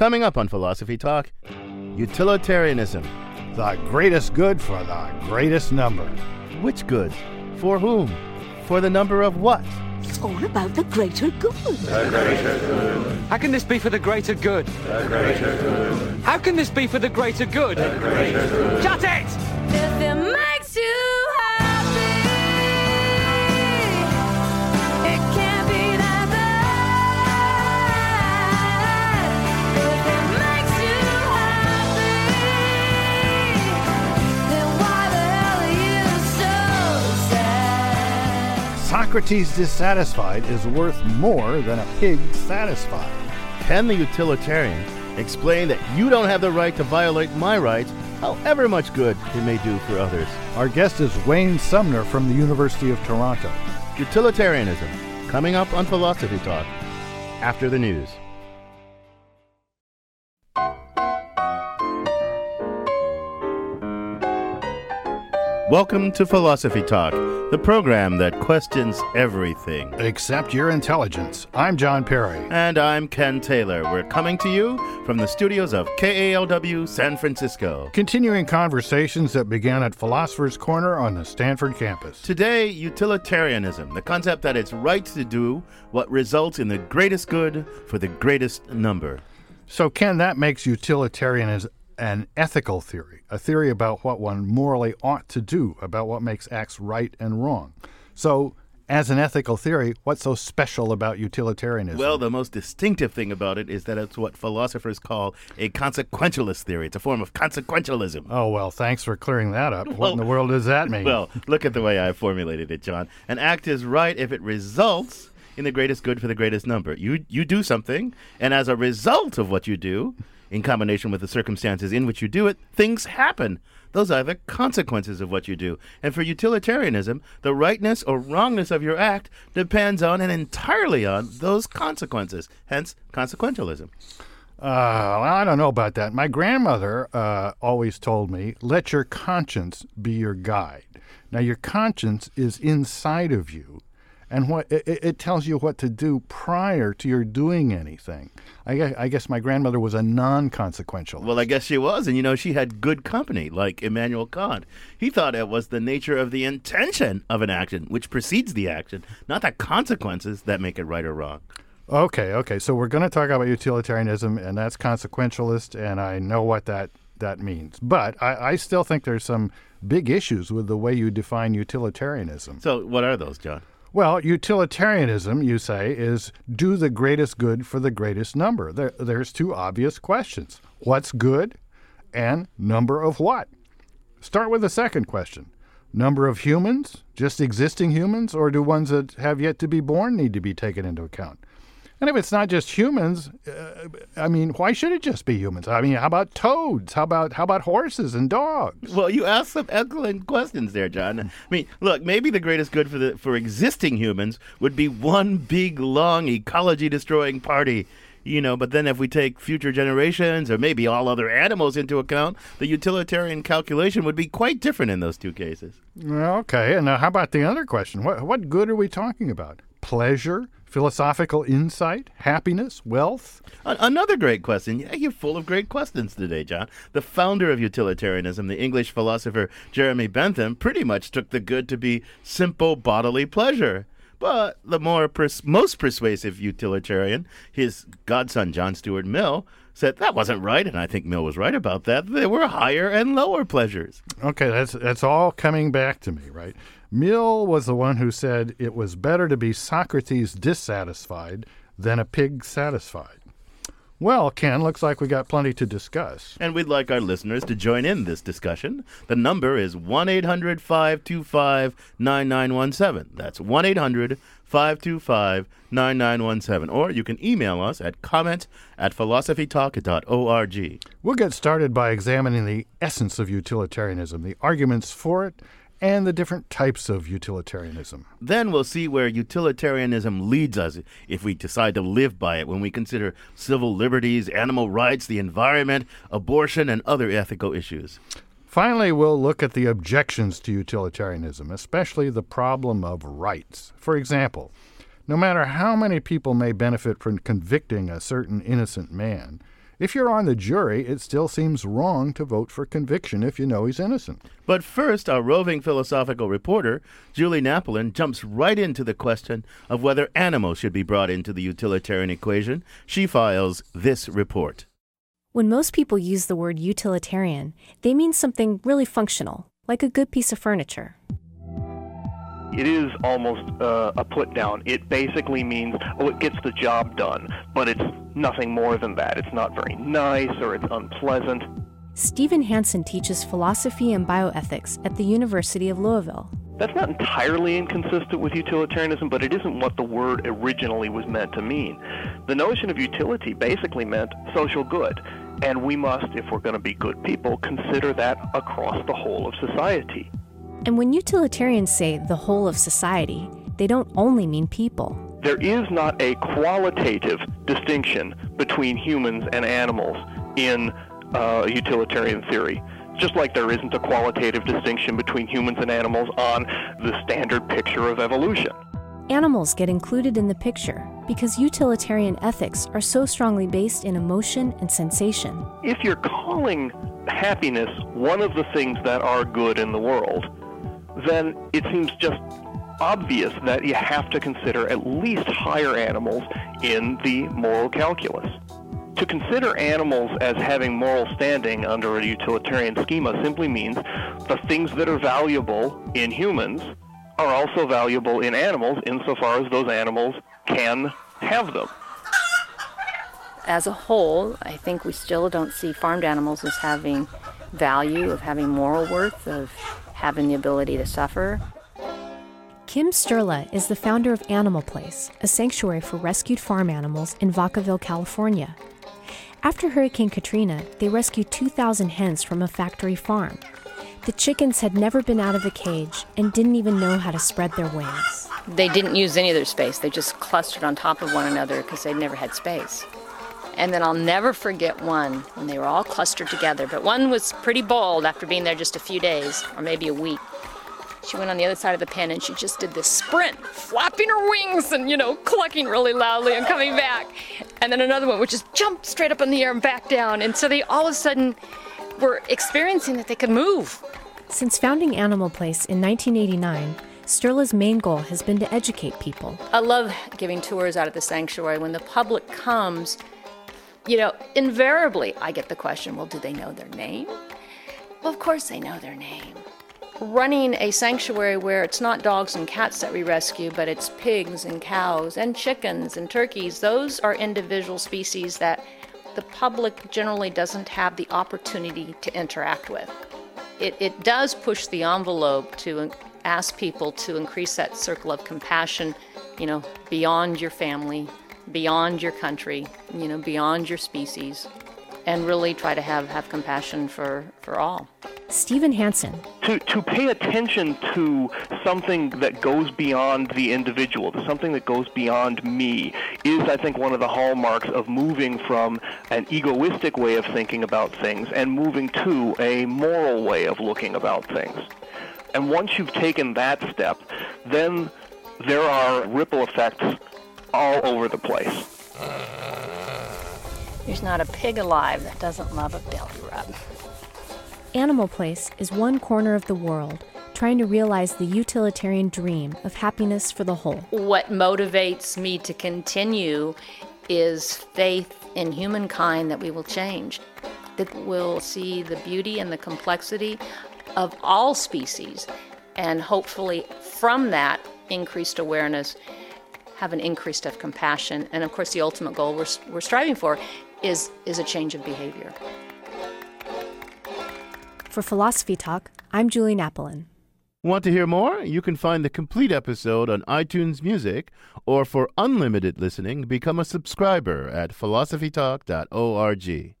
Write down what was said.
Coming up on Philosophy Talk, utilitarianism. The greatest good for the greatest number. Which good? For whom? For the number of what? It's all about the greater good. The greater good. How can this be for the greater good? The greater good. How can this be for the greater good? the greater good? Shut it! If it makes you Socrates dissatisfied is worth more than a pig satisfied. Can the utilitarian explain that you don't have the right to violate my rights, however much good it may do for others? Our guest is Wayne Sumner from the University of Toronto. Utilitarianism, coming up on Philosophy Talk after the news. Welcome to Philosophy Talk, the program that questions everything. except your intelligence. I'm John Perry. And I'm Ken Taylor. We're coming to you from the studios of KALW San Francisco. Continuing conversations that began at Philosopher's Corner on the Stanford campus. Today, utilitarianism, the concept that it's right to do what results in the greatest good for the greatest number. So, Ken, that makes utilitarianism an ethical theory, a theory about what one morally ought to do, about what makes acts right and wrong. So, as an ethical theory, what's so special about utilitarianism? Well, the most distinctive thing about it is that it's what philosophers call a consequentialist theory. It's a form of consequentialism. oh, well, thanks for clearing that up. what Well- in the world does that mean? Well, look at the way I formulated it, John. An act is right if it results in the greatest good for the greatest number. You you do something, and as a result of what you do, in combination with the circumstances in which you do it, things happen. Those are the consequences of what you do. And for utilitarianism, the rightness or wrongness of your act depends on and entirely on those consequences. Hence, consequentialism. Uh, well, I don't know about that. My grandmother uh, always told me, let your conscience be your guide. Now, your conscience is inside of you, and what it, it tells you what to do prior to your doing anything. I guess, I guess my grandmother was a non-consequential. Well, I guess she was, and you know, she had good company, like Immanuel Kant. He thought it was the nature of the intention of an action, which precedes the action, not the consequences that make it right or wrong. Okay, okay. So we're going to talk about utilitarianism, and that's consequentialist, and I know what that that means. But I, I still think there's some big issues with the way you define utilitarianism. So, what are those, John? Well, utilitarianism, you say, is do the greatest good for the greatest number. There, there's two obvious questions what's good and number of what? Start with the second question number of humans, just existing humans, or do ones that have yet to be born need to be taken into account? And if it's not just humans, uh, I mean, why should it just be humans? I mean, how about toads? How about how about horses and dogs? Well, you asked some excellent questions there, John. I mean, look, maybe the greatest good for the for existing humans would be one big, long, ecology-destroying party. You know, but then if we take future generations or maybe all other animals into account, the utilitarian calculation would be quite different in those two cases. Okay, and now how about the other question? What what good are we talking about? Pleasure, philosophical insight, happiness, wealth? Another great question. Yeah, you're full of great questions today, John. The founder of utilitarianism, the English philosopher Jeremy Bentham, pretty much took the good to be simple bodily pleasure. But the more pers- most persuasive utilitarian, his godson John Stuart Mill, said that wasn't right, and I think Mill was right about that. There were higher and lower pleasures. Okay, that's that's all coming back to me, right? Mill was the one who said it was better to be Socrates dissatisfied than a pig satisfied. Well, Ken, looks like we got plenty to discuss. And we'd like our listeners to join in this discussion. The number is 1 800 525 9917. That's 1 800 525 9917. Or you can email us at comment at philosophytalk.org. We'll get started by examining the essence of utilitarianism, the arguments for it, and the different types of utilitarianism. Then we'll see where utilitarianism leads us if we decide to live by it when we consider civil liberties, animal rights, the environment, abortion, and other ethical issues. Finally, we'll look at the objections to utilitarianism, especially the problem of rights. For example, no matter how many people may benefit from convicting a certain innocent man, If you're on the jury, it still seems wrong to vote for conviction if you know he's innocent. But first, our roving philosophical reporter, Julie Napolin, jumps right into the question of whether animals should be brought into the utilitarian equation. She files this report. When most people use the word utilitarian, they mean something really functional, like a good piece of furniture. It is almost uh, a put down. It basically means, oh, it gets the job done, but it's nothing more than that. It's not very nice or it's unpleasant. Stephen Hansen teaches philosophy and bioethics at the University of Louisville. That's not entirely inconsistent with utilitarianism, but it isn't what the word originally was meant to mean. The notion of utility basically meant social good, and we must, if we're going to be good people, consider that across the whole of society. And when utilitarians say the whole of society, they don't only mean people. There is not a qualitative distinction between humans and animals in uh, utilitarian theory. Just like there isn't a qualitative distinction between humans and animals on the standard picture of evolution. Animals get included in the picture because utilitarian ethics are so strongly based in emotion and sensation. If you're calling happiness one of the things that are good in the world, then it seems just obvious that you have to consider at least higher animals in the moral calculus. To consider animals as having moral standing under a utilitarian schema simply means the things that are valuable in humans are also valuable in animals insofar as those animals can have them. as a whole, I think we still don't see farmed animals as having value, of having moral worth, of having the ability to suffer. Kim Sturla is the founder of Animal Place, a sanctuary for rescued farm animals in Vacaville, California. After Hurricane Katrina, they rescued 2,000 hens from a factory farm. The chickens had never been out of a cage and didn't even know how to spread their wings. They didn't use any of their space, they just clustered on top of one another because they'd never had space. And then I'll never forget one when they were all clustered together, but one was pretty bold after being there just a few days or maybe a week. She went on the other side of the pen and she just did this sprint, flapping her wings and, you know, clucking really loudly and coming back. And then another one would just jump straight up in the air and back down. And so they all of a sudden were experiencing that they could move. Since founding Animal Place in 1989, Sturla's main goal has been to educate people. I love giving tours out of the sanctuary. When the public comes, you know, invariably I get the question, well, do they know their name? Well, of course they know their name. Running a sanctuary where it's not dogs and cats that we rescue, but it's pigs and cows and chickens and turkeys, those are individual species that the public generally doesn't have the opportunity to interact with. It, it does push the envelope to ask people to increase that circle of compassion, you know, beyond your family, beyond your country, you know, beyond your species, and really try to have, have compassion for, for all. Stephen Hansen, to, to pay attention to something that goes beyond the individual, to something that goes beyond me, is, I think, one of the hallmarks of moving from an egoistic way of thinking about things and moving to a moral way of looking about things. And once you've taken that step, then there are ripple effects all over the place. There's not a pig alive that doesn't love a belly rub. Animal Place is one corner of the world trying to realize the utilitarian dream of happiness for the whole. What motivates me to continue is faith in humankind that we will change, that we'll see the beauty and the complexity of all species, and hopefully from that increased awareness, have an increased of compassion, and of course the ultimate goal we're, we're striving for is, is a change of behavior. For Philosophy Talk, I'm Julie Napolin. Want to hear more? You can find the complete episode on iTunes Music, or for unlimited listening, become a subscriber at philosophytalk.org.